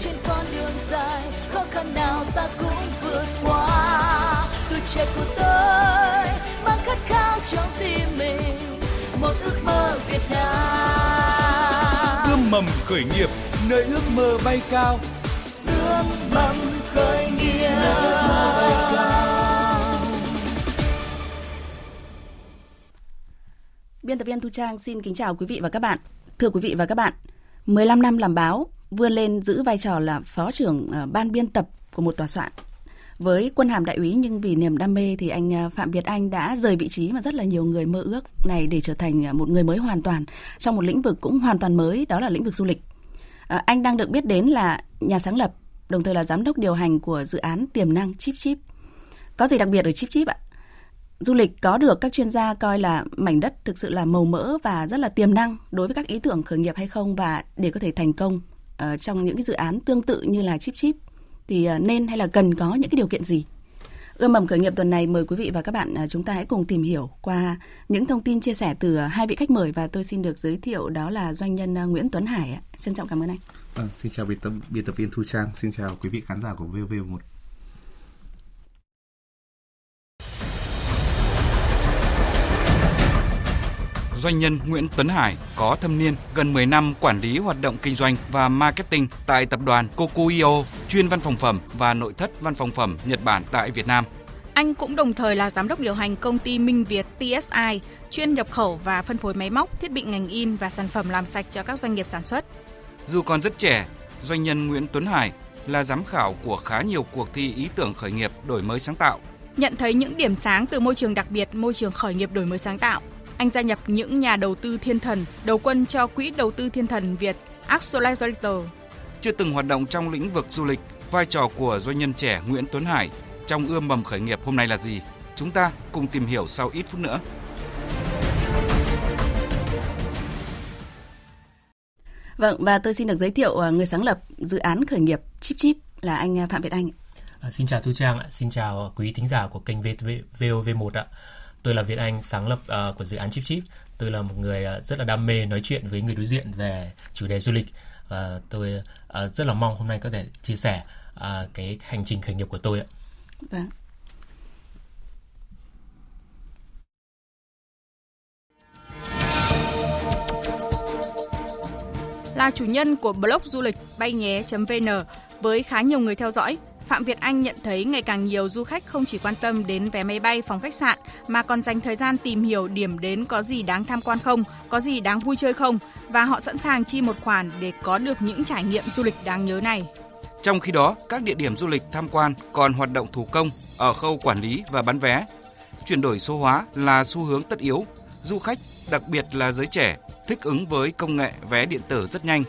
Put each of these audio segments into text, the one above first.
trên con đường dài khó khăn nào ta cũng vượt qua. Tuổi trẻ của tôi mang khát khao trong tim mình một ước mơ Việt Nam. Ươm mầm khởi nghiệp nơi ước mơ bay cao. Ươm mầm khởi nghiệp. Biên tập viên Thu Trang xin kính chào quý vị và các bạn. Thưa quý vị và các bạn, 15 năm làm báo, vươn lên giữ vai trò là phó trưởng à, ban biên tập của một tòa soạn. Với quân hàm đại úy nhưng vì niềm đam mê thì anh à, Phạm Việt Anh đã rời vị trí mà rất là nhiều người mơ ước này để trở thành à, một người mới hoàn toàn trong một lĩnh vực cũng hoàn toàn mới đó là lĩnh vực du lịch. Anh đang được biết đến là nhà sáng lập, đồng thời là giám đốc điều hành của dự án tiềm năng Chip Chip. Có gì đặc biệt ở Chip Chip ạ? du lịch có được các chuyên gia coi là mảnh đất thực sự là màu mỡ và rất là tiềm năng đối với các ý tưởng khởi nghiệp hay không và để có thể thành công uh, trong những cái dự án tương tự như là chip chip thì uh, nên hay là cần có những cái điều kiện gì? Ươm mầm khởi nghiệp tuần này mời quý vị và các bạn ờ, chúng ta hãy cùng tìm hiểu qua những thông tin chia sẻ từ hai vị khách mời và tôi xin được giới thiệu đó là doanh nhân Nguyễn Tuấn Hải trân trọng cảm ơn anh. Vâng, xin chào biên tập biên tập viên Thu Trang, xin chào quý vị khán giả của VV1 doanh nhân Nguyễn Tuấn Hải có thâm niên gần 10 năm quản lý hoạt động kinh doanh và marketing tại tập đoàn Kokuio, chuyên văn phòng phẩm và nội thất văn phòng phẩm Nhật Bản tại Việt Nam. Anh cũng đồng thời là giám đốc điều hành công ty Minh Việt TSI, chuyên nhập khẩu và phân phối máy móc, thiết bị ngành in và sản phẩm làm sạch cho các doanh nghiệp sản xuất. Dù còn rất trẻ, doanh nhân Nguyễn Tuấn Hải là giám khảo của khá nhiều cuộc thi ý tưởng khởi nghiệp đổi mới sáng tạo. Nhận thấy những điểm sáng từ môi trường đặc biệt, môi trường khởi nghiệp đổi mới sáng tạo, anh gia nhập những nhà đầu tư thiên thần, đầu quân cho quỹ đầu tư thiên thần Việt Accelerator. Chưa từng hoạt động trong lĩnh vực du lịch, vai trò của doanh nhân trẻ Nguyễn Tuấn Hải trong ươm mầm khởi nghiệp hôm nay là gì? Chúng ta cùng tìm hiểu sau ít phút nữa. Vâng, và tôi xin được giới thiệu ờ, người sáng lập dự án khởi nghiệp Chip Chip là anh ờ, Phạm Việt Anh. À, xin chào Thu Trang ạ, xin chào quý thính giả của kênh VTV, VOV1 ạ. Tôi là Việt Anh, sáng lập uh, của dự án Chip Chip. Tôi là một người uh, rất là đam mê nói chuyện với người đối diện về chủ đề du lịch và tôi uh, rất là mong hôm nay có thể chia sẻ uh, cái hành trình khởi nghiệp của tôi ạ. Vâng. Là chủ nhân của blog du lịch bay nhé.vn với khá nhiều người theo dõi, Phạm Việt Anh nhận thấy ngày càng nhiều du khách không chỉ quan tâm đến vé máy bay, phòng khách sạn mà còn dành thời gian tìm hiểu điểm đến có gì đáng tham quan không, có gì đáng vui chơi không và họ sẵn sàng chi một khoản để có được những trải nghiệm du lịch đáng nhớ này. Trong khi đó, các địa điểm du lịch tham quan còn hoạt động thủ công ở khâu quản lý và bán vé. Chuyển đổi số hóa là xu hướng tất yếu. Du khách, đặc biệt là giới trẻ, thích ứng với công nghệ vé điện tử rất nhanh.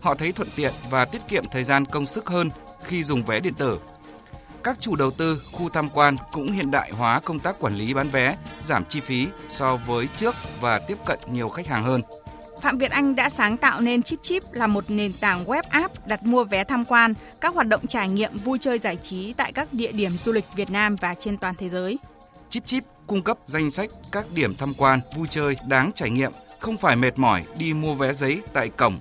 Họ thấy thuận tiện và tiết kiệm thời gian công sức hơn khi dùng vé điện tử. Các chủ đầu tư, khu tham quan cũng hiện đại hóa công tác quản lý bán vé, giảm chi phí so với trước và tiếp cận nhiều khách hàng hơn. Phạm Việt Anh đã sáng tạo nên Chip Chip là một nền tảng web app đặt mua vé tham quan, các hoạt động trải nghiệm vui chơi giải trí tại các địa điểm du lịch Việt Nam và trên toàn thế giới. Chip Chip cung cấp danh sách các điểm tham quan vui chơi đáng trải nghiệm, không phải mệt mỏi đi mua vé giấy tại cổng.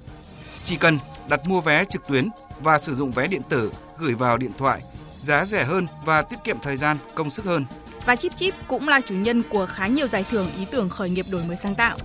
Chỉ cần đặt mua vé trực tuyến và sử dụng vé điện tử gửi vào điện thoại, giá rẻ hơn và tiết kiệm thời gian, công sức hơn. Và Chip Chip cũng là chủ nhân của khá nhiều giải thưởng ý tưởng khởi nghiệp đổi mới sáng tạo.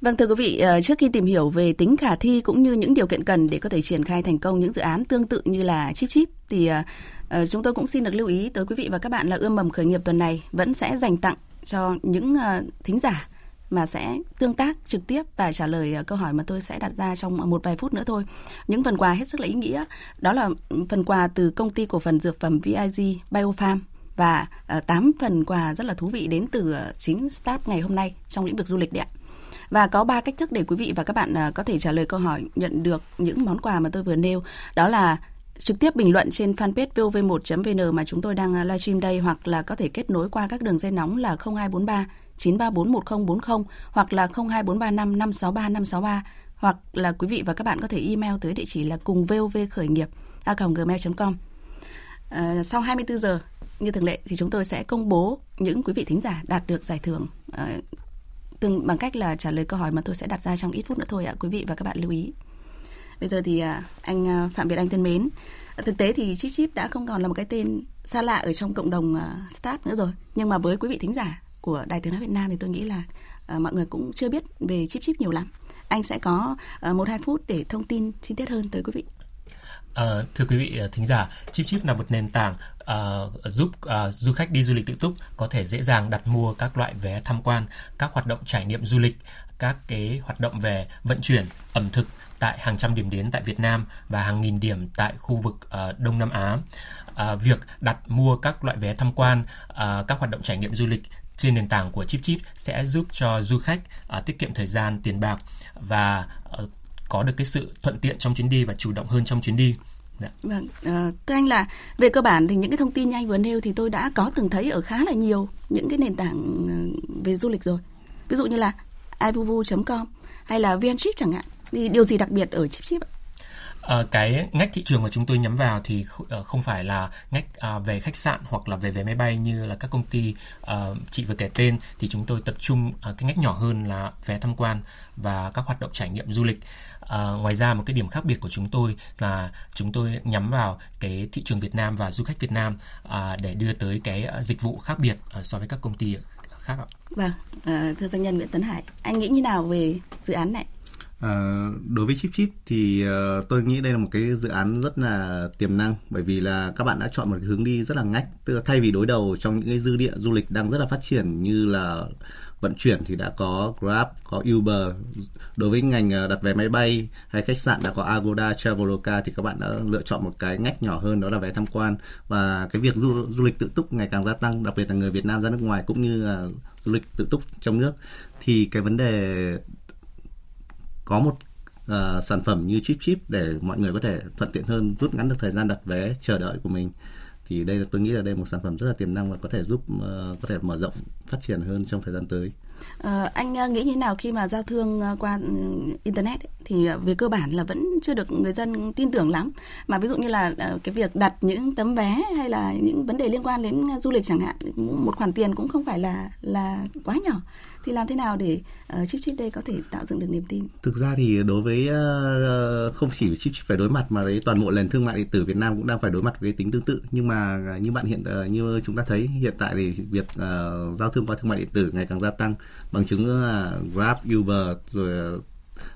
Vâng thưa quý vị, ờ, trước khi tìm hiểu về tính khả thi cũng như những điều kiện cần để có thể triển khai thành công những dự án tương tự như là Chip Chip thì uh, chúng tôi cũng xin được lưu ý tới quý vị và các bạn là ươm mầm khởi nghiệp tuần này vẫn sẽ dành tặng cho những uh, thính giả mà sẽ tương tác trực tiếp và trả lời ờ, câu hỏi mà tôi sẽ đặt ra trong ờ, một vài phút nữa thôi. Những phần quà hết sức là ý nghĩa. Đó là ừ, phần quà từ công ty cổ phần dược phẩm VIG Biofarm và 8 phần quà rất là thú vị đến từ chính staff ngày hôm nay trong lĩnh vực du lịch đấy ạ. Và có ba cách thức để quý vị và các bạn có thể trả lời câu hỏi nhận được những món quà mà tôi vừa nêu. Đó là trực tiếp bình luận trên fanpage vov1.vn mà chúng tôi đang à, livestream đây hoặc là có thể kết nối qua các đường dây nóng là 0243 934 1040 hoặc là 02435 563 563 hoặc là quý vị và các bạn có thể email tới địa chỉ là cùng vov khởi nghiệp a gmail.com. À, sau 24 giờ như thường lệ thì chúng tôi sẽ công bố những quý vị thính giả đạt được giải thưởng à, tương bằng cách là trả lời câu hỏi mà tôi sẽ đặt ra trong ít phút nữa thôi ạ quý vị và các bạn lưu ý bây giờ thì à, anh à, Phạm Việt Anh thân mến à, thực tế thì chip chip đã không còn là một cái tên xa lạ ở trong cộng đồng start nữa rồi. Nhưng mà với quý vị thính giả của đài tiếng nói Việt Nam thì tôi nghĩ là mọi người cũng chưa biết về chip chip nhiều lắm. Anh sẽ có một hai phút để thông tin chi tiết hơn tới quý vị. À, thưa quý vị thính giả, Chip Chip là một nền tảng uh, giúp uh, du khách đi du lịch tự túc có thể dễ dàng đặt mua các loại vé tham quan, các hoạt động trải nghiệm du lịch, các cái hoạt động về vận chuyển, ẩm thực tại hàng trăm điểm đến tại Việt Nam và hàng nghìn điểm tại khu vực uh, Đông Nam Á. Uh, việc đặt mua các loại vé tham quan, uh, các hoạt động trải nghiệm du lịch trên nền tảng của Chip Chip sẽ giúp cho du khách uh, tiết kiệm thời gian, tiền bạc và uh, có được cái sự thuận tiện trong chuyến đi và chủ động hơn trong chuyến đi. Dạ. Vâng, uh, thưa anh là về cơ bản thì những cái thông tin như anh vừa nêu thì tôi đã có từng thấy ở khá là nhiều những cái nền tảng về du lịch rồi. Ví dụ như là ivuvu.com hay là VnTrip chẳng hạn. Thì điều gì đặc biệt ở Chip Chip ạ? À, cái ngách thị trường mà chúng tôi nhắm vào thì ờ, không phải là ngách à, về khách sạn hoặc là về vé máy bay như là các công ty à, chị vừa kể tên thì chúng tôi tập trung à, cái ngách nhỏ hơn là vé tham quan và các hoạt động trải nghiệm du lịch. À, ngoài ra một cái điểm khác biệt của chúng tôi là chúng tôi nhắm vào cái thị trường Việt Nam và du khách Việt Nam à, để đưa tới cái ờ, dịch vụ khác biệt à, so với các công ty khác ạ. Vâng, à, thưa doanh nhân Nguyễn Tấn Hải, anh nghĩ như nào về dự án này? À, đối với Chip Chip thì uh, tôi nghĩ đây là một cái dự án rất là tiềm năng bởi vì là các bạn đã chọn một cái hướng đi rất là ngách tức là thay vì đối đầu trong những cái dư địa du lịch đang rất là phát triển như là vận chuyển thì đã có Grab, có Uber. Đối với ngành ờ, đặt vé máy bay hay khách sạn đã có Agoda, Traveloka thì các bạn đã lựa chọn một cái ngách nhỏ hơn đó là vé tham quan và cái việc du, du lịch tự túc ngày càng gia tăng, đặc biệt là người Việt Nam ra nước ngoài cũng như là du lịch tự túc trong nước thì cái vấn đề có một uh, sản phẩm như chip chip để mọi người có thể thuận tiện hơn rút ngắn được thời gian đặt vé chờ đợi của mình thì đây là tôi nghĩ là đây là một sản phẩm rất là tiềm năng và có thể giúp uh, có thể mở rộng phát triển hơn trong thời gian tới. À, anh ờ, nghĩ như thế nào khi mà giao thương ờ, qua ừ, internet ấy, thì về cơ bản là vẫn chưa được người dân tin tưởng lắm. Mà ví dụ như là cái việc đặt những tấm vé hay là những vấn đề liên quan đến du lịch chẳng hạn một khoản tiền cũng không phải là là quá nhỏ. Thì làm thế nào để uh, chip chip đây có thể tạo dựng được niềm tin? Thực ra thì đối với uh, không chỉ chip chip phải đối mặt mà đấy toàn bộ nền thương mại điện tử Việt Nam cũng đang phải đối mặt với tính tương tự. Nhưng mà à, như bạn hiện uh, như chúng ta thấy hiện tại thì việc uh, giao thương qua thương mại điện tử ngày càng gia tăng bằng chứng là Grab, Uber rồi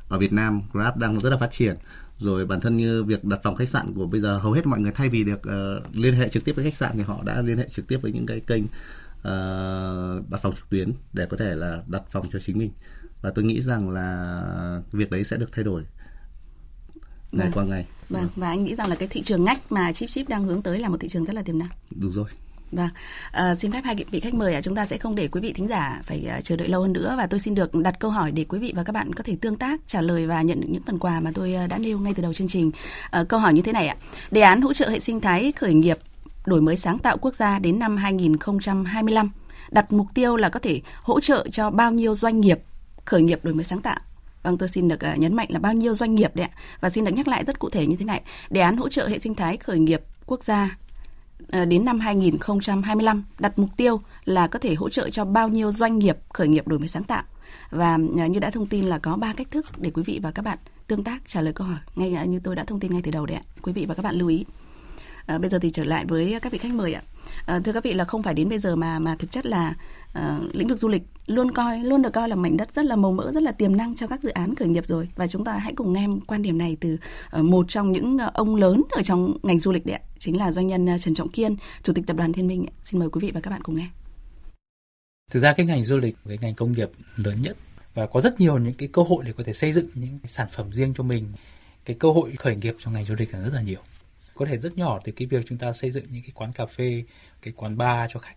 ở Việt Nam Grab đang rất là phát triển rồi bản thân như việc đặt phòng khách sạn của bây giờ hầu hết mọi người thay vì được uh, liên hệ trực tiếp với khách sạn thì họ đã liên hệ trực tiếp với những cái kênh uh, đặt phòng trực tuyến để có thể là đặt phòng cho chính mình và tôi nghĩ rằng là việc đấy sẽ được thay đổi ngày vâng. qua ngày. Vâng. vâng, và anh nghĩ rằng là cái thị trường ngách mà chip chip đang hướng tới là một thị trường rất là tiềm năng. Đúng rồi. Vâng, à, xin phép hai vị khách mời à, chúng ta sẽ không để quý vị thính giả phải ờ, chờ đợi lâu hơn nữa và tôi xin được đặt câu hỏi để quý vị và các bạn có thể tương tác, trả lời và nhận được những phần quà mà tôi ờ, đã nêu ngay từ đầu chương trình. À, câu hỏi như thế này ạ, đề án hỗ trợ hệ sinh thái khởi nghiệp đổi mới sáng tạo quốc gia đến năm 2025 đặt mục tiêu là có thể hỗ trợ cho bao nhiêu doanh nghiệp khởi nghiệp đổi mới sáng tạo. Vâng, tôi xin được nhấn mạnh là bao nhiêu doanh nghiệp đấy ạ. Và xin được nhắc lại rất cụ thể như thế này. Đề án hỗ trợ hệ sinh thái khởi nghiệp quốc gia À, đến năm 2025 đặt mục tiêu là có thể hỗ trợ cho bao nhiêu doanh nghiệp khởi nghiệp đổi mới sáng tạo. Và à, như đã thông tin là có ba cách thức để quý vị và các bạn tương tác trả lời câu hỏi ngay như tôi đã thông tin ngay từ đầu đấy ạ. Quý vị và các bạn lưu ý. À, bây giờ thì trở lại với các vị khách mời ạ. À, thưa các vị là không phải đến bây giờ mà mà thực chất là uh, lĩnh vực du lịch luôn coi luôn được coi là mảnh đất rất là màu mỡ rất là tiềm năng cho các dự án khởi nghiệp rồi và chúng ta hãy cùng nghe quan điểm này từ uh, một trong những uh, ông lớn ở trong ngành du lịch đấy ạ, chính là doanh nhân uh, Trần Trọng Kiên, chủ tịch tập đoàn Thiên Minh. Xin mời quý vị và các bạn cùng nghe. Thực ra cái ngành du lịch cái ngành công nghiệp lớn nhất và có rất nhiều những cái cơ hội để có thể xây dựng những cái sản phẩm riêng cho mình. Cái cơ hội khởi nghiệp trong ngành du lịch là rất là nhiều có thể rất nhỏ từ cái việc chúng ta xây dựng những cái quán cà phê cái quán bar cho khách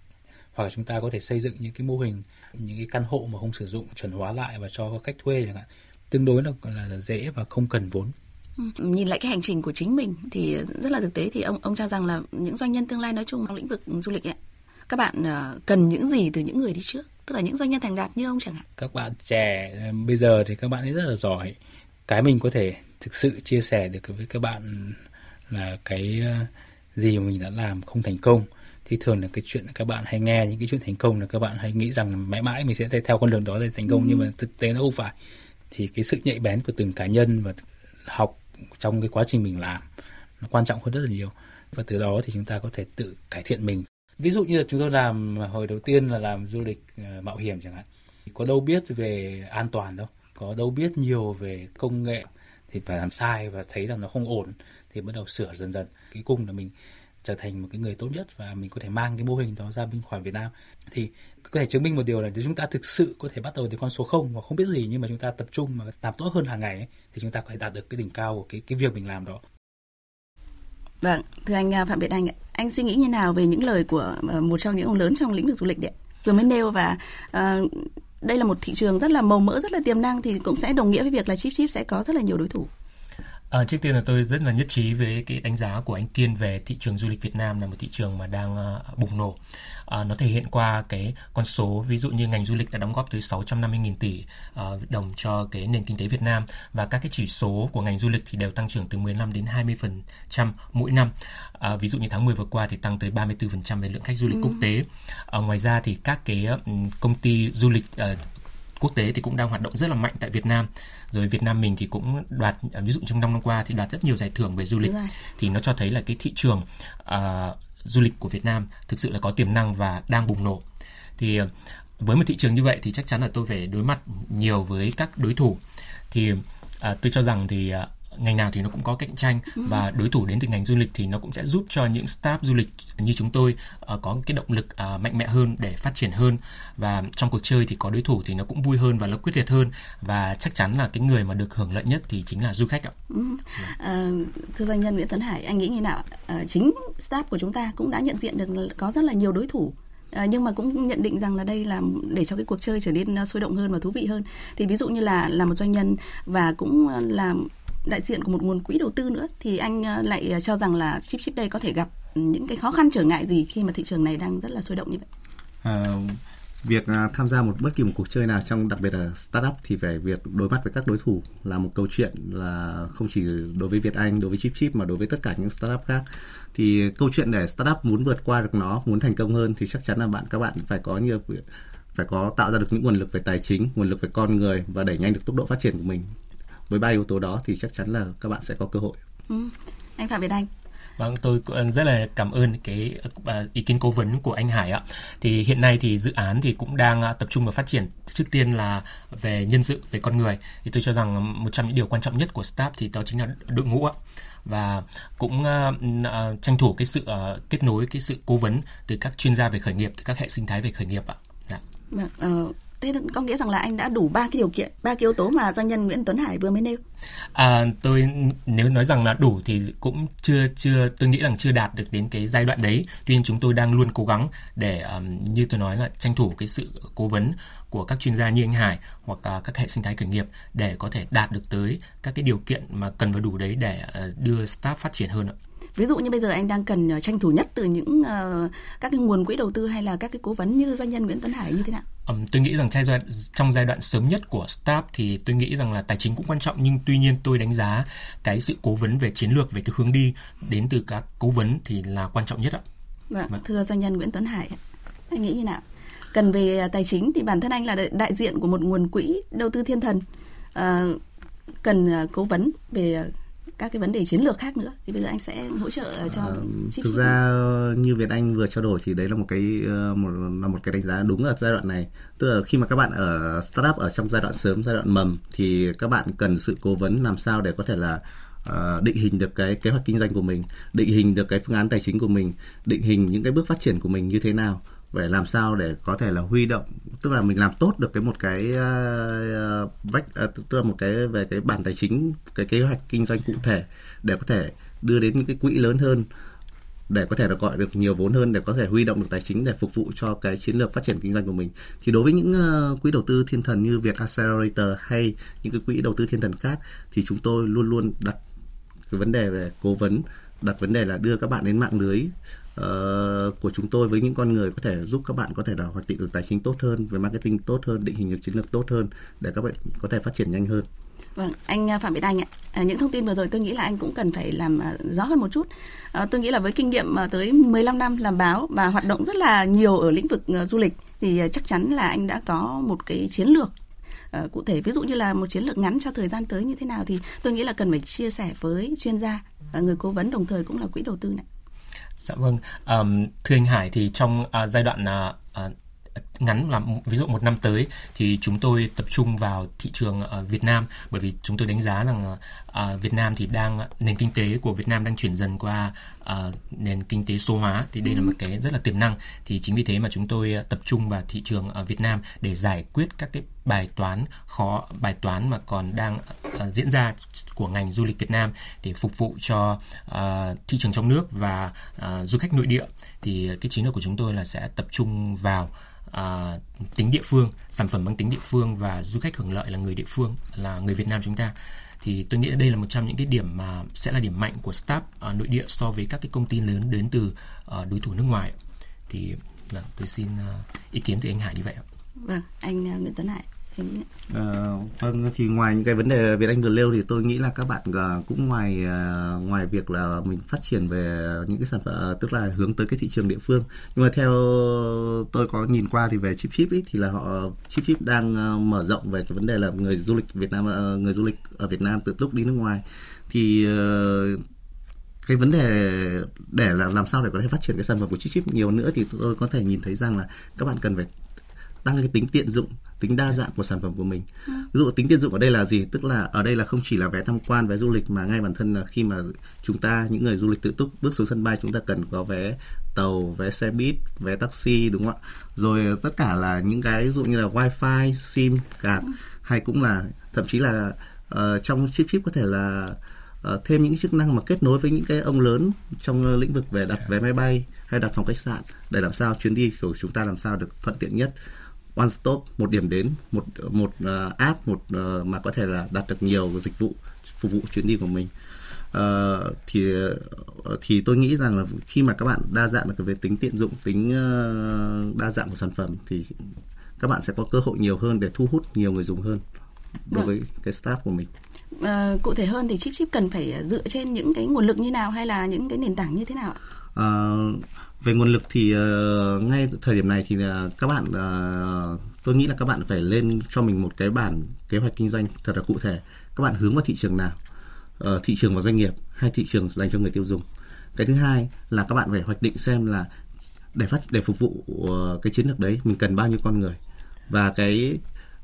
hoặc là chúng ta có thể xây dựng những cái mô hình những cái căn hộ mà không sử dụng chuẩn hóa lại và cho khách thuê chẳng hạn. Tương đối là, là, là dễ và không cần vốn. Ừ, nhìn lại cái hành trình của chính mình thì rất là thực tế thì ông ông cho rằng là những doanh nhân tương lai nói chung trong lĩnh vực du lịch ấy, các bạn uh, cần những gì từ những người đi trước? Tức là những doanh nhân thành đạt như ông chẳng hạn. Các bạn trẻ ờ, bây giờ thì các bạn ấy rất là giỏi. Cái mình có thể thực sự chia sẻ được với các bạn là cái ờ, gì mà mình đã làm không thành công thì thường là cái chuyện các bạn hay nghe những cái chuyện thành công là các bạn hay nghĩ rằng mãi mãi mình sẽ theo con đường đó để thành công. Ừ. nhưng mà thực tế nó không phải. Thì cái sự nhạy bén của từng cá nhân và học trong cái quá trình mình làm nó quan trọng hơn rất là nhiều. Và từ đó thì chúng ta có thể tự cải thiện mình. Ví dụ như là chúng tôi làm hồi đầu tiên là làm du lịch uh, mạo hiểm chẳng hạn. Có đâu biết về an toàn đâu. Có đâu biết nhiều về công nghệ thì phải làm sai và thấy rằng nó không ổn thì bắt đầu sửa dần dần. Cuối cùng là mình trở thành một cái người tốt nhất và mình có thể mang cái mô hình đó ra bên khỏi Việt Nam thì có thể chứng minh một điều là nếu chúng ta thực sự có thể bắt đầu từ con số không và không biết gì nhưng mà chúng ta tập trung mà làm tốt hơn hàng ngày ấy, thì chúng ta có thể đạt được cái đỉnh cao của cái cái việc mình làm đó. Vâng, thưa anh à, Phạm Việt Anh, anh suy nghĩ như nào về những lời của ờ, một trong những ông lớn trong lĩnh vực du lịch đấy? Vừa mới nêu và uh, đây là một thị trường rất là màu mỡ, rất là tiềm năng thì cũng sẽ đồng nghĩa với việc là Chip Chip sẽ có rất là nhiều đối thủ. À, trước tiên là tôi rất là nhất trí với cái đánh giá của anh Kiên về thị trường du lịch Việt Nam là một thị trường mà đang uh, bùng nổ. À, nó thể hiện qua cái con số ví dụ như ngành du lịch đã đóng góp tới 650.000 tỷ uh, đồng cho cái nền kinh tế Việt Nam và các cái chỉ số của ngành du lịch thì đều tăng trưởng từ 15 đến 20% mỗi năm. À, ví dụ như tháng 10 vừa qua thì tăng tới 34% về lượng khách du lịch ừ. quốc tế. À, ngoài ra thì các cái uh, công ty du lịch uh, quốc tế thì cũng đang hoạt động rất là mạnh tại Việt Nam. Rồi Việt Nam mình thì cũng đoạt à, ví dụ trong năm năm qua thì đoạt rất nhiều giải thưởng về du lịch. Thì nó cho thấy là cái thị trường uh, du lịch của Việt Nam thực sự là có tiềm năng và đang bùng nổ. Thì uh, với một thị trường như vậy thì chắc chắn là tôi phải đối mặt nhiều với các đối thủ. Thì uh, tôi cho rằng thì uh, ngành nào thì nó cũng có cạnh tranh ừ. và đối thủ đến từ ngành du lịch thì nó cũng sẽ giúp cho những staff du lịch như chúng tôi uh, có cái động lực uh, mạnh mẽ hơn để phát triển hơn và trong cuộc chơi thì có đối thủ thì nó cũng vui hơn và nó quyết liệt hơn và chắc chắn là cái người mà được hưởng lợi nhất thì chính là du khách ạ. Ừ. À, thưa doanh nhân Nguyễn Tấn Hải, anh nghĩ như nào? À, chính staff của chúng ta cũng đã nhận diện được có rất là nhiều đối thủ À, nhưng mà cũng nhận định rằng là đây là để cho cái cuộc chơi trở nên sôi động hơn và thú vị hơn thì ví dụ như là là một doanh nhân và cũng là đại diện của một nguồn quỹ đầu tư nữa thì anh ờ, lại ờ, cho rằng là chip chip đây có thể gặp ừ, những cái khó khăn trở ngại gì khi mà thị trường này đang rất là sôi động như vậy? À, việc à, tham gia một bất kỳ một cuộc chơi nào trong đặc biệt là startup thì phải việc đối mặt với các đối thủ là một câu chuyện là không chỉ đối với Việt Anh, đối với Chip Chip mà đối với tất cả những startup khác. Thì câu chuyện để startup muốn vượt qua được nó, muốn thành công hơn thì chắc chắn là bạn các bạn phải có nhiều phải có tạo ra được những nguồn lực về tài chính, nguồn lực về con người và đẩy nhanh được tốc độ phát triển của mình với ba yếu tố đó thì chắc chắn là các bạn sẽ có cơ hội. Ừ. Anh Phạm Việt Anh. Vâng, tôi rất là cảm ơn cái à, ý kiến cố vấn của anh Hải ạ. Thì hiện nay thì dự án thì cũng đang à, tập trung vào phát triển trước tiên là về nhân sự, về con người. Thì tôi cho rằng một trong những điều quan trọng nhất của staff thì đó chính là đội ngũ ạ và cũng uh, tranh thủ cái sự uh, kết nối cái sự cố vấn từ các chuyên gia về khởi nghiệp từ các hệ sinh thái về khởi nghiệp ạ. Dạ. Vâng, uh, thế có nghĩa rằng là anh đã đủ ba cái điều kiện ba cái yếu tố mà doanh nhân Nguyễn Tuấn Hải vừa mới nêu. À, tôi nếu nói rằng là đủ thì cũng chưa chưa tôi nghĩ rằng chưa đạt được đến cái giai đoạn đấy. Tuy nhiên chúng tôi đang luôn cố gắng để um, như tôi nói là tranh thủ cái sự cố vấn của các chuyên gia như anh Hải hoặc uh, các hệ sinh thái khởi nghiệp để có thể đạt được tới các cái điều kiện mà cần và đủ đấy để uh, đưa staff phát triển hơn ạ ví dụ như bây giờ anh đang cần ờ, tranh thủ nhất từ những uh, các cái nguồn quỹ đầu tư hay là các cái cố vấn như doanh nhân Nguyễn Tấn Hải như thế nào? Um, tôi nghĩ rằng trong giai, đoạn sớm nhất của startup thì tôi nghĩ rằng là tài chính cũng quan trọng nhưng tuy nhiên tôi đánh giá cái sự cố vấn về chiến lược về cái hướng đi đến từ các cố vấn thì là quan trọng nhất ạ. Vâng, vâng. thưa doanh nhân Nguyễn Tuấn Hải, anh nghĩ như nào? Cần về ờ, tài chính thì bản thân anh là đại diện của một nguồn quỹ đầu tư thiên thần. Uh, cần cố vấn về các cái vấn đề chiến lược khác nữa thì bây giờ anh sẽ hỗ trợ cho à, thực ra như Việt Anh vừa trao đổi thì đấy là một cái ờ, một là một cái đánh giá đúng ở giai đoạn này. Tức là khi mà các bạn ở startup ở trong giai đoạn sớm giai đoạn mầm thì các bạn cần sự cố vấn làm sao để có thể là Uh, định hình được cái kế hoạch kinh doanh của mình, định hình được cái phương án tài chính của mình, định hình những cái bước phát triển của mình như thế nào để làm sao để có thể là huy động tức là mình làm tốt được cái một cái uh, vách uh, tức là một cái về cái bản tài chính cái kế hoạch kinh doanh cụ thể để có thể đưa đến những cái quỹ lớn hơn để có thể là gọi được nhiều vốn hơn để có thể huy động được tài chính để phục vụ cho cái chiến lược phát triển kinh doanh của mình. Thì đối với những uh, quỹ đầu tư thiên thần như Việt Accelerator hay những cái quỹ đầu tư thiên thần khác thì chúng tôi luôn luôn đặt cái vấn đề về cố vấn đặt vấn đề là đưa các bạn đến mạng lưới uh, của chúng tôi với những con người có thể giúp các bạn có thể là hoạch định được tài chính tốt hơn về marketing tốt hơn định hình được chiến lược tốt hơn để các bạn có thể phát triển nhanh hơn Vâng, anh à, Phạm Việt Anh ạ. À, những thông tin vừa rồi tôi nghĩ là anh cũng cần phải làm à, rõ hơn một chút. À, tôi nghĩ là với kinh nghiệm à, tới 15 năm làm báo và hoạt động rất là nhiều ở lĩnh vực du lịch thì chắc chắn là anh đã có một cái chiến lược ờ, cụ thể ví dụ như là một chiến lược ngắn cho thời gian tới như thế nào thì tôi nghĩ là cần phải chia sẻ với chuyên gia, người cố vấn đồng thời cũng là quỹ đầu tư này. Dạ vâng, um, thưa anh Hải thì trong uh, giai đoạn uh, ngắn là ví dụ một năm tới thì chúng tôi tập trung vào thị trường ở Việt Nam. Bởi vì chúng tôi đánh giá rằng ở Việt Nam thì đang nền kinh tế của Việt Nam đang chuyển dần qua nền kinh tế số hóa. Thì đây là một cái rất là tiềm năng. Thì chính vì thế mà chúng tôi tập trung vào thị trường ở Việt Nam để giải quyết các cái bài toán khó bài toán mà còn đang uh, diễn ra của ngành du lịch Việt Nam để phục vụ cho uh, thị trường trong nước và uh, du khách nội địa. Thì cái chiến lược của chúng tôi là sẽ tập trung vào à, tính địa phương sản phẩm mang tính địa phương và du khách hưởng lợi là người địa phương là người Việt Nam chúng ta thì tôi nghĩ đây là một trong những cái điểm mà sẽ là điểm mạnh của startup à, nội địa so với các cái công ty lớn đến từ à, đối thủ nước ngoài thì là tôi xin à, ý kiến từ anh Hải như vậy ạ. Vâng, anh à, Nguyễn Tuấn Hải. Uh, vâng thì ngoài những cái vấn đề Việt Anh vừa nêu thì tôi nghĩ là các bạn ờ, cũng ngoài ờ, ngoài việc là mình phát triển về những cái sản phẩm tức là hướng tới cái thị trường địa phương. Nhưng mà theo tôi có nhìn qua thì về chip chip ấy, thì là họ chip chip đang mở rộng về cái vấn đề là người du lịch Việt Nam người du lịch ở Việt Nam tự túc đi nước ngoài. Thì cái vấn đề để là làm sao để có thể phát triển cái sản phẩm của chip chip nhiều nữa thì tôi có thể nhìn thấy rằng là các bạn cần phải tăng cái tính tiện dụng tính đa dạng của sản phẩm của mình. Ví dụ tính tiện dụng ở đây là gì? Tức là ở đây là không chỉ là vé tham quan vé du lịch mà ngay bản thân là khi mà chúng ta những người du lịch tự túc bước xuống sân bay chúng ta cần có vé tàu vé xe buýt vé taxi đúng không ạ? Rồi tất cả là những cái ví dụ như là wifi sim card hay cũng là thậm chí là uh, trong chip chip có thể là uh, thêm những chức năng mà kết nối với những cái ông lớn trong lĩnh vực về đặt vé máy bay hay đặt phòng khách sạn để làm sao chuyến đi của chúng ta làm sao được thuận tiện nhất one stop một điểm đến một một uh, app một uh, mà có thể là đặt được nhiều dịch vụ phục vụ chuyến đi của mình. Uh, thì thì tôi nghĩ rằng là khi mà các bạn đa dạng được về tính tiện dụng tính uh, đa dạng của sản phẩm thì các bạn sẽ có cơ hội nhiều hơn để thu hút nhiều người dùng hơn đối với cái staff của mình. À, cụ thể hơn thì chip chip cần phải dựa trên những cái nguồn lực như nào hay là những cái nền tảng như thế nào ạ? À, về nguồn lực thì uh, ngay thời điểm này thì uh, các bạn uh, tôi nghĩ là các bạn phải lên cho mình một cái bản kế hoạch kinh doanh thật là cụ thể. Các bạn hướng vào thị trường nào? Uh, thị trường và doanh nghiệp hay thị trường dành cho người tiêu dùng? Cái thứ hai là các bạn phải hoạch định xem là để phát để phục vụ uh, cái chiến lược đấy mình cần bao nhiêu con người? Và cái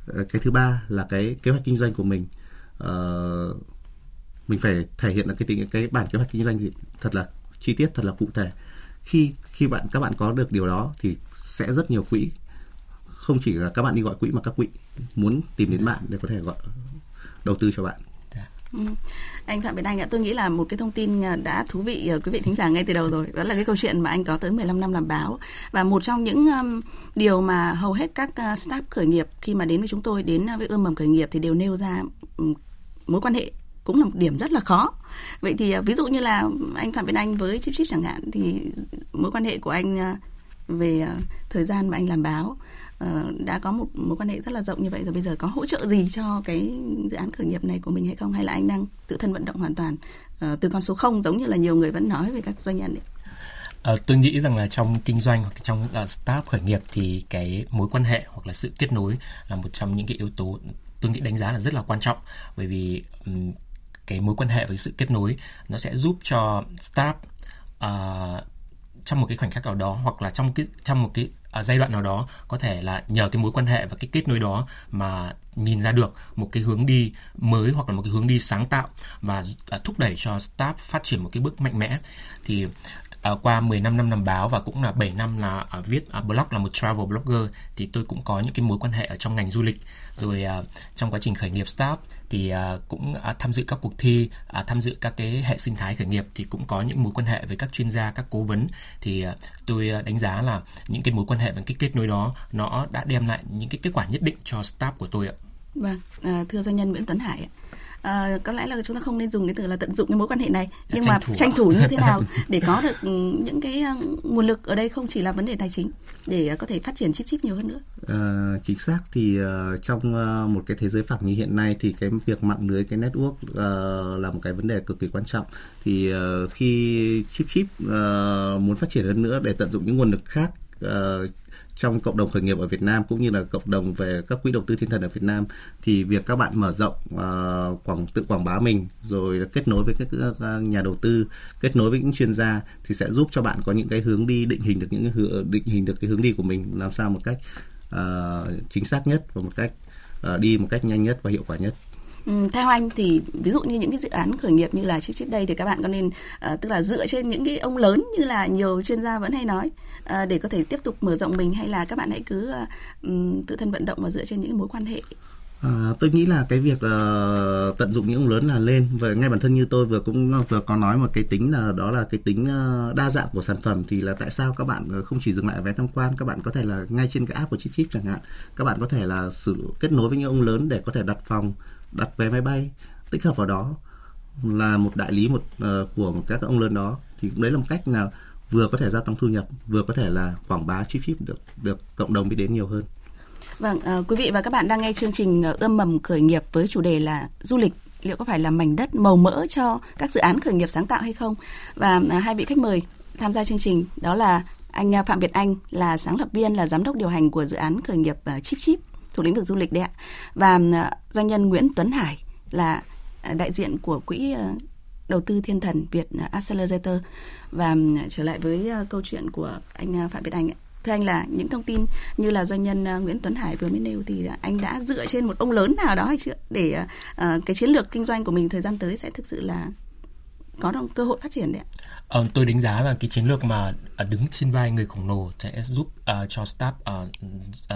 cái thứ ba là cái kế hoạch kinh doanh của mình uh, mình phải thể hiện là cái cái bản kế hoạch kinh doanh thì thật là chi tiết thật là cụ thể khi khi bạn các bạn có được điều đó thì sẽ rất nhiều quỹ không chỉ là các bạn đi gọi quỹ mà các quỹ muốn tìm đến bạn để có thể gọi đầu tư cho bạn Ừ. Anh Phạm Việt Anh ạ, tôi nghĩ là một cái thông tin đã thú vị quý vị thính giả ngay từ đầu rồi. Đó là cái câu chuyện mà anh có tới 15 năm làm báo và một trong những um, điều mà hầu hết các uh, startup khởi nghiệp khi mà đến với chúng tôi đến với ươm mầm khởi nghiệp thì đều nêu ra um, mối quan hệ cũng là một điểm rất là khó. Vậy thì à, ví dụ như là anh Phạm Việt Anh với Chip Chip chẳng hạn thì mối quan hệ của anh à, về à, thời gian mà anh làm báo ờ, đã có một mối quan hệ rất là rộng như vậy rồi bây giờ có hỗ trợ gì cho cái dự án khởi nghiệp này của mình hay không hay là anh đang tự thân vận động hoàn toàn ờ, từ con số không giống như là nhiều người vẫn nói về các doanh nhân ấy. À, tôi nghĩ rằng là trong kinh doanh hoặc trong uh, startup khởi nghiệp thì cái mối quan hệ hoặc là sự kết nối là một trong những cái yếu tố tôi nghĩ đánh giá là rất là quan trọng bởi vì um, cái mối quan hệ với sự kết nối nó sẽ giúp cho startup uh, trong một cái khoảnh khắc nào đó hoặc là trong cái trong một cái uh, giai đoạn nào đó có thể là nhờ cái mối quan hệ và cái kết nối đó mà nhìn ra được một cái hướng đi mới hoặc là một cái hướng đi sáng tạo và uh, thúc đẩy cho startup phát triển một cái bước mạnh mẽ. Thì uh, qua 15 năm làm báo và cũng là 7 năm là uh, viết uh, blog là một travel blogger thì tôi cũng có những cái mối quan hệ ở trong ngành du lịch. Rồi uh, trong quá trình khởi nghiệp startup thì uh, cũng uh, tham dự các cuộc thi uh, tham dự các cái hệ sinh thái khởi nghiệp thì cũng có những mối quan hệ với các chuyên gia các cố vấn. Thì uh, tôi uh, đánh giá là những cái mối quan hệ và cái kết nối đó nó đã đem lại những cái kết quả nhất định cho startup của tôi ạ. Vâng à, thưa doanh nhân Nguyễn Tuấn Hải à, có lẽ là chúng ta không nên dùng cái từ là tận dụng cái mối quan hệ này nhưng tranh mà thủ tranh thủ như thế nào để có được ừ, những cái nguồn lực ở đây không chỉ là vấn đề tài chính để có thể phát triển chip chip nhiều hơn nữa. À, chính xác thì uh, trong uh, một cái thế giới phẳng như hiện nay thì cái việc mạng lưới cái network uh, là một cái vấn đề cực kỳ quan trọng. Thì uh, khi chip chip uh, muốn phát triển hơn nữa để tận dụng những nguồn lực khác uh, trong cộng đồng khởi nghiệp ở Việt Nam cũng như là cộng đồng về các quỹ đầu tư thiên thần ở Việt Nam thì việc các bạn mở rộng uh, quảng tự quảng bá mình rồi kết nối với các các nhà đầu tư kết nối với những chuyên gia thì sẽ giúp cho bạn có những cái hướng đi định hình được những hướng định hình được cái hướng đi của mình làm sao một cách uh, chính xác nhất và một cách uh, đi một cách nhanh nhất và hiệu quả nhất. Ừ, theo anh thì ví dụ như những cái dự án khởi nghiệp như là chip chip đây thì các bạn có nên uh, tức là dựa trên những cái ông lớn như là nhiều chuyên gia vẫn hay nói uh, để có thể tiếp tục mở rộng mình hay là các bạn hãy cứ uh, um, tự thân vận động và dựa trên những mối quan hệ? À, tôi nghĩ là cái việc uh, tận dụng những ông lớn là lên. Và ngay bản thân như tôi vừa cũng vừa có nói một cái tính là đó là cái tính uh, đa dạng của sản phẩm thì là tại sao các bạn không chỉ dừng lại vé tham quan các bạn có thể là ngay trên cái app của Chip Chip chẳng hạn các bạn có thể là sự kết nối với những ông lớn để có thể đặt phòng đặt vé máy bay tích hợp vào đó là một đại lý một uh, của một các ông lớn đó thì cũng đấy là một cách nào vừa có thể gia tăng thu nhập vừa có thể là quảng bá chip chip được được cộng đồng biết đến nhiều hơn. Vâng, uh, quý vị và các bạn đang nghe chương trình ờ, ươm mầm khởi nghiệp với chủ đề là du lịch liệu có phải là mảnh đất màu mỡ cho các dự án khởi nghiệp sáng tạo hay không? Và uh, hai vị khách mời tham gia chương trình đó là anh Phạm Việt Anh là sáng lập viên là giám đốc điều hành của dự án khởi nghiệp uh, Chip Chip thuộc lĩnh vực du lịch đấy ạ. Và à, doanh nhân Nguyễn Tuấn Hải là à, đại diện của quỹ ờ, đầu tư thiên thần Việt à, Accelerator. Và trở lại với ờ, câu chuyện của anh Phạm Việt Anh thưa anh là những thông tin như là doanh nhân Nguyễn Tuấn Hải vừa mới nêu thì anh đã dựa trên một ông lớn nào đó hay chưa? Để ờ, cái chiến lược kinh doanh của mình thời gian tới sẽ thực sự là có được cơ hội phát triển đấy ạ? Ờ, tôi đánh giá là cái chiến lược mà à, đứng trên vai người khổng lồ sẽ giúp uh, cho staff uh,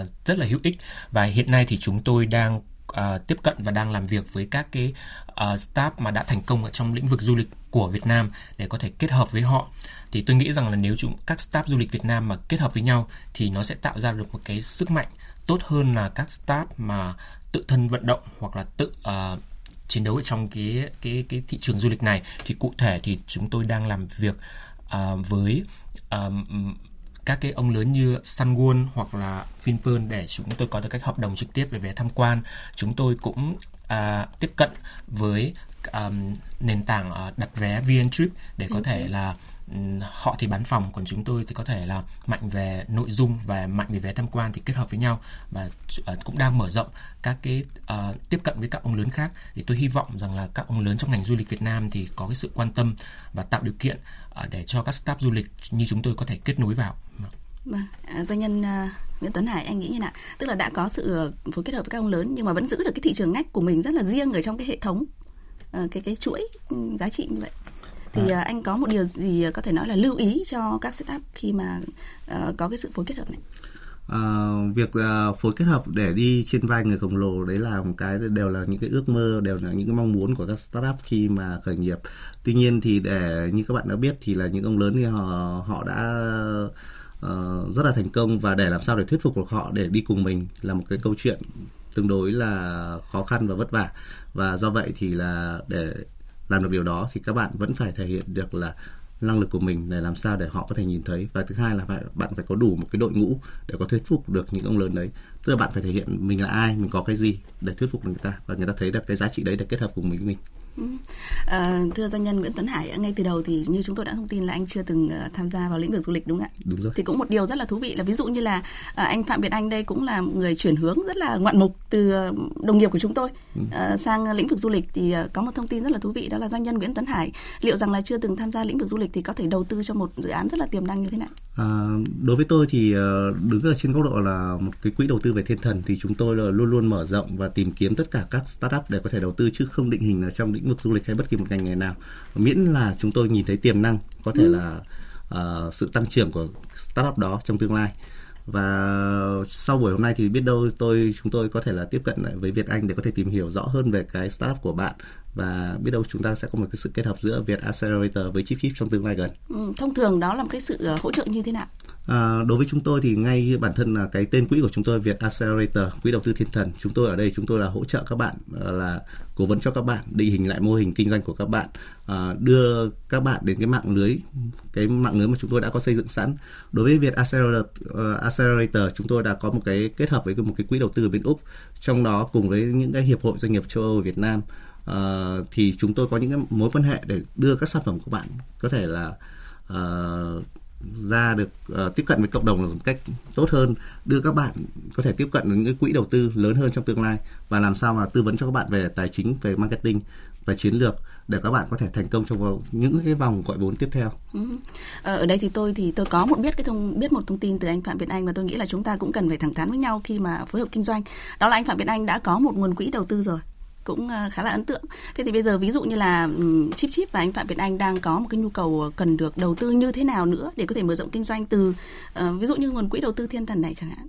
uh, rất là hữu ích và hiện nay thì chúng tôi đang uh, tiếp cận và đang làm việc với các cái uh, staff mà đã thành công ở trong lĩnh vực du lịch của Việt Nam để có thể kết hợp với họ thì tôi nghĩ rằng là nếu chúng các staff du lịch Việt Nam mà kết hợp với nhau thì nó sẽ tạo ra được một cái sức mạnh tốt hơn là các staff mà tự thân vận động hoặc là tự uh, chiến đấu ở trong cái cái cái thị trường du lịch này thì cụ thể thì chúng tôi đang làm việc uh, với uh, các cái ông lớn như Sunwon hoặc là Vinpearl để chúng tôi có được các hợp đồng trực tiếp về vé tham quan. Chúng tôi cũng uh, tiếp cận với um, nền tảng uh, đặt vé VN Trip để có thể là họ thì bán phòng còn chúng tôi thì có thể là mạnh về nội dung và mạnh về vé tham quan thì kết hợp với nhau và ờ, cũng đang mở rộng các cái uh, tiếp cận với các ông lớn khác thì tôi hy vọng rằng là các ông lớn trong ngành du lịch Việt Nam thì có cái sự quan tâm và tạo điều kiện uh, để cho các staff du lịch như chúng tôi có thể kết nối vào. Vâng, vâng à, doanh nhân uh, Nguyễn Tuấn Hải anh nghĩ như nào? Tức là đã có sự phối kết hợp với các ông lớn nhưng mà vẫn giữ được cái thị trường ngách của mình rất là riêng ở trong cái hệ thống uh, cái cái chuỗi ừ, giá trị như vậy thì à. anh có một điều gì có thể nói là lưu ý cho các startup khi mà uh, có cái sự phối kết hợp này? Uh, việc uh, phối kết hợp để đi trên vai người khổng lồ đấy là một cái đều là những cái ước mơ đều là những cái mong muốn của các startup khi mà khởi nghiệp tuy nhiên thì để như các bạn đã biết thì là những ông lớn thì họ họ đã uh, rất là thành công và để làm sao để thuyết phục được họ để đi cùng mình là một cái câu chuyện tương đối là khó khăn và vất vả và do vậy thì là để làm được điều đó thì các bạn vẫn phải thể hiện được là năng lực của mình để làm sao để họ có thể nhìn thấy. Và thứ hai là phải, bạn phải có đủ một cái đội ngũ để có thuyết phục được những ông lớn đấy. Tức là bạn phải thể hiện mình là ai, mình có cái gì để thuyết phục người ta. Và người ta thấy được cái giá trị đấy để kết hợp cùng mình mình. À, thưa doanh nhân Nguyễn Tuấn Hải, ngay từ đầu thì như chúng tôi đã thông tin là anh chưa từng uh, tham gia vào lĩnh vực du lịch đúng không ạ? Đúng rồi. Thì cũng một điều rất là thú vị là ví dụ như là uh, anh Phạm Việt Anh đây cũng là người chuyển hướng rất là ngoạn mục từ đồng nghiệp của chúng tôi uh, sang lĩnh vực du lịch thì có một thông tin rất là thú vị đó là doanh nhân Nguyễn Tuấn Hải liệu rằng là chưa từng tham gia lĩnh vực du lịch thì có thể đầu tư cho một dự án rất là tiềm năng như thế nào? À, đối với tôi thì uh, đứng ở trên góc độ là một cái quỹ đầu tư về thiên thần thì chúng tôi là luôn luôn mở rộng và tìm kiếm tất cả các startup để có thể đầu tư chứ không định hình là trong lĩnh vực du lịch hay bất kỳ một ngành nghề nào. Miễn là chúng tôi nhìn thấy tiềm năng có thể ừ. là uh, sự tăng trưởng của startup đó trong tương lai. Và sau buổi hôm nay thì biết đâu tôi chúng tôi có thể là tiếp cận lại với Việt Anh để có thể tìm hiểu rõ hơn về cái startup của bạn và biết đâu chúng ta sẽ có một cái sự kết hợp giữa Việt Accelerator với Chip Chip trong tương lai gần. Ừ, thông thường đó là một cái sự ờ, hỗ trợ như thế nào? À, đối với chúng tôi thì ngay bản thân là cái tên quỹ của chúng tôi Việt Accelerator, quỹ đầu tư thiên thần. Chúng tôi ở đây chúng tôi là hỗ trợ các bạn ờ, là cố vấn cho các bạn định hình lại mô hình kinh doanh của các bạn, à, đưa các bạn đến cái mạng lưới cái mạng lưới mà chúng tôi đã có xây dựng sẵn. Đối với Việt Accelerator, uh, Accelerator chúng tôi đã có một cái kết hợp với một cái quỹ đầu tư ở bên Úc, trong đó cùng với những cái hiệp hội doanh nghiệp châu Âu ở Việt Nam uh, thì chúng tôi có những cái mối quan hệ để đưa các sản phẩm của bạn có thể là uh, ra được uh, tiếp cận với cộng đồng một cách tốt hơn đưa các bạn có thể tiếp cận đến những quỹ đầu tư lớn hơn trong tương lai và làm sao mà tư vấn cho các bạn về tài chính về marketing và chiến lược để các bạn có thể thành công trong những cái vòng gọi vốn tiếp theo. Ừ. ở đây thì tôi thì tôi có một biết cái thông biết một thông tin từ anh Phạm Việt Anh và tôi nghĩ là chúng ta cũng cần phải thẳng thắn với nhau khi mà phối hợp kinh doanh. Đó là anh Phạm Việt Anh đã có một nguồn quỹ đầu tư rồi cũng ờ, khá là ấn tượng. Thế thì bây giờ ví dụ như là Chip Chip và anh Phạm Việt Anh đang có một cái nhu cầu cần được đầu tư như thế nào nữa để có thể mở rộng kinh doanh từ ờ, ví dụ như nguồn quỹ đầu tư thiên thần này chẳng hạn.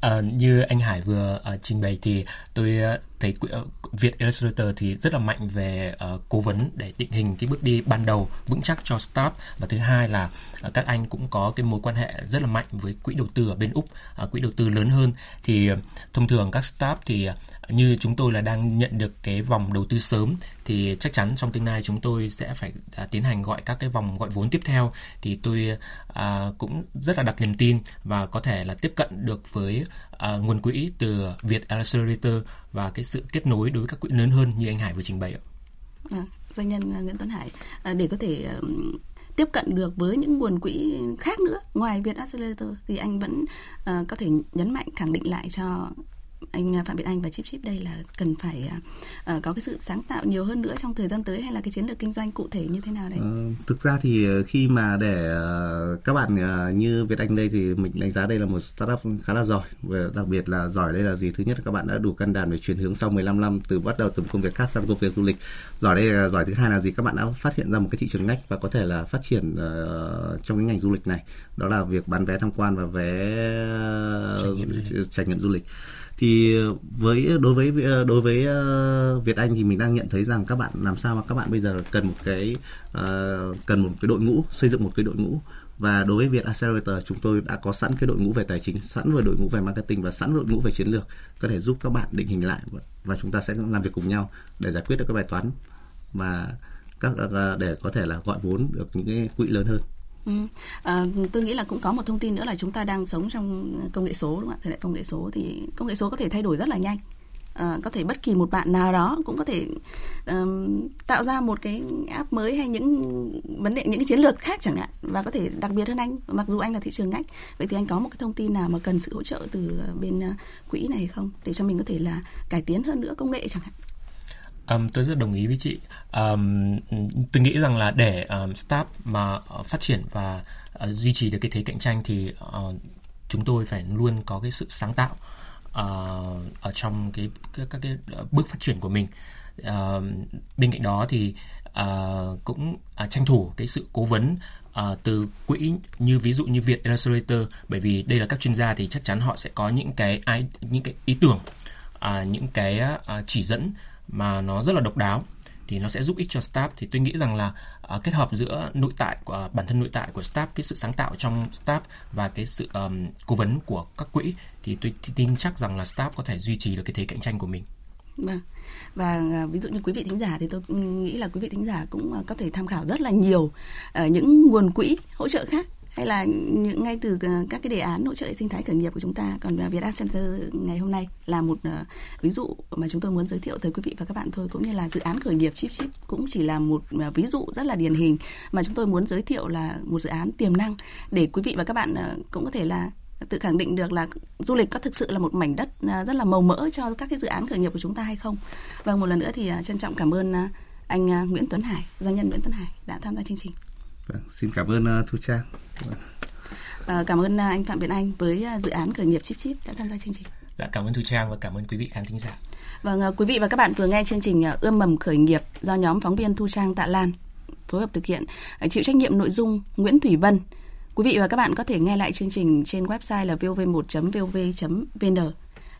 À, như anh Hải vừa uh, trình bày thì tôi uh, thấy uh, Việt Illustrator thì rất là mạnh về uh, cố vấn để định hình cái bước đi ban đầu vững chắc cho startup và thứ hai là uh, các anh cũng có cái mối quan hệ rất là mạnh với quỹ đầu tư ở bên úc uh, quỹ đầu tư lớn hơn thì uh, thông thường các startup thì uh, như chúng tôi là đang nhận được cái vòng đầu tư sớm thì chắc chắn trong tương lai chúng tôi sẽ phải à, tiến hành gọi các cái vòng gọi vốn tiếp theo thì tôi à, cũng rất là đặt niềm tin và có thể là tiếp cận được với à, nguồn quỹ từ Việt Accelerator và cái sự kết nối đối với các quỹ lớn hơn như anh Hải vừa trình bày ạ. À, doanh nhân à, Nguyễn Tuấn Hải à, để có thể tiếp cận được với những nguồn quỹ khác nữa ngoài Việt Accelerator thì anh vẫn uh, có thể nhấn mạnh khẳng định lại cho anh à, Phạm Việt Anh và Chip Chip đây là cần phải uh, có cái sự sáng tạo nhiều hơn nữa trong thời gian tới hay là cái chiến lược kinh doanh cụ thể như thế nào đấy? Uh, ờ, thực ra thì ờ, khi mà để uh, các bạn uh, như Việt Anh đây thì mình đánh giá đây là một startup khá là giỏi và đặc biệt là giỏi đây là gì? Thứ nhất là các bạn đã đủ can đảm để chuyển hướng sau 15 năm từ bắt đầu từ công việc khác sang công việc du lịch. Giỏi đây là giỏi thứ hai là gì? Các bạn đã phát hiện ra một cái thị trường ngách và có thể là phát triển uh, trong cái ngành du lịch này. Đó là việc bán vé tham quan và vé trải nghiệm, du lịch. Thì ờ, với đối với ờ, đối với ờ, Việt Anh thì mình đang nhận thấy rằng các bạn làm sao mà các bạn bây giờ cần một cái uh, cần một cái đội ngũ xây dựng một cái đội ngũ. Và đối với Việt Accelerator chúng tôi đã có sẵn cái đội ngũ về tài chính sẵn về đội ngũ về marketing và sẵn đội ngũ về chiến lược. Có thể giúp các bạn định hình lại và chúng ta sẽ làm việc cùng nhau để giải quyết được cái bài toán mà các để có thể là gọi vốn được những cái quỹ lớn hơn. Ừ. À, tôi nghĩ là cũng có một thông tin nữa là chúng ta đang sống trong công nghệ số đúng không ạ? Thời đại công nghệ số thì công nghệ số có thể thay đổi rất là nhanh. À, có thể bất kỳ một bạn nào đó cũng có thể um, tạo ra một cái app mới hay những vấn đề những cái chiến lược khác chẳng hạn và có thể đặc biệt hơn anh mặc dù anh là thị trường ngách vậy thì anh có một cái thông tin nào mà cần sự hỗ trợ từ ờ, bên uh, quỹ này không để cho mình có thể là cải tiến hơn nữa công nghệ chẳng hạn Um, tôi rất đồng ý với chị. Um, tôi nghĩ rằng là để um, startup mà ờ, phát triển và uh, duy trì được cái thế cạnh tranh thì uh, chúng tôi phải luôn có cái sự sáng tạo uh, ở trong cái các, các cái bước phát triển của mình. Uh, bên cạnh đó thì uh, cũng uh, tranh thủ cái sự cố vấn uh, từ quỹ như ví dụ như Việt Illustrator bởi vì đây là các chuyên gia thì chắc chắn họ sẽ có những cái những cái ý tưởng uh, những cái uh, chỉ dẫn mà nó rất là độc đáo thì nó sẽ giúp ích cho staff thì tôi nghĩ rằng là uh, kết hợp giữa nội tại của uh, bản thân nội tại của staff cái sự sáng tạo trong staff và cái sự um, cố vấn của các quỹ thì tôi tin chắc rằng là staff có thể duy trì được cái thế cạnh tranh của mình. Vâng. Và à, ví dụ như quý vị thính giả thì tôi nghĩ là quý vị thính giả cũng à, có thể tham khảo rất là nhiều những nguồn quỹ hỗ trợ khác hay là những ngay từ ờ, các cái đề án hỗ trợ sinh thái khởi nghiệp của chúng ta còn Việt Art Center ngày hôm nay là một ờ, ví dụ mà chúng tôi muốn giới thiệu tới quý vị và các bạn thôi cũng như là dự án khởi nghiệp Chip Chip cũng chỉ là một ờ, ví dụ rất là điển hình mà chúng tôi muốn giới thiệu là một dự án tiềm năng để quý vị và các bạn cũng có thể là tự khẳng định được là du lịch có thực sự là một mảnh đất rất là màu mỡ cho các cái dự án khởi nghiệp của chúng ta hay không. Vâng một lần nữa thì trân trọng cảm ơn anh Nguyễn Tuấn Hải, doanh nhân Nguyễn Tuấn Hải đã tham gia chương trình. Vâng, xin cảm ơn uh, Thu Trang. À, cảm ơn uh, anh Phạm Việt Anh với uh, dự án khởi nghiệp Chip Chip đã tham gia chương trình. Dạ, cảm ơn Thu Trang và cảm ơn quý vị khán thính giả. Vâng, uh, quý vị và các bạn vừa nghe chương trình uh, Ươm mầm khởi nghiệp do nhóm phóng viên Thu Trang Tạ Lan phối hợp thực hiện, uh, chịu trách nhiệm nội dung Nguyễn Thủy Vân. Quý vị và các bạn có thể nghe lại chương trình trên website là vov1.vov.vn.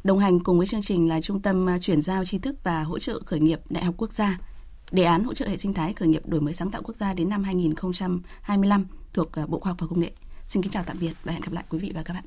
Đồng hành cùng với chương trình là Trung tâm chuyển giao tri thức và hỗ trợ khởi nghiệp Đại học Quốc gia. Đề án hỗ trợ hệ sinh thái khởi nghiệp đổi mới sáng tạo quốc gia đến năm 2025 thuộc à, Bộ Khoa học và Công nghệ. Xin kính chào tạm biệt và hẹn gặp lại quý vị và các bạn.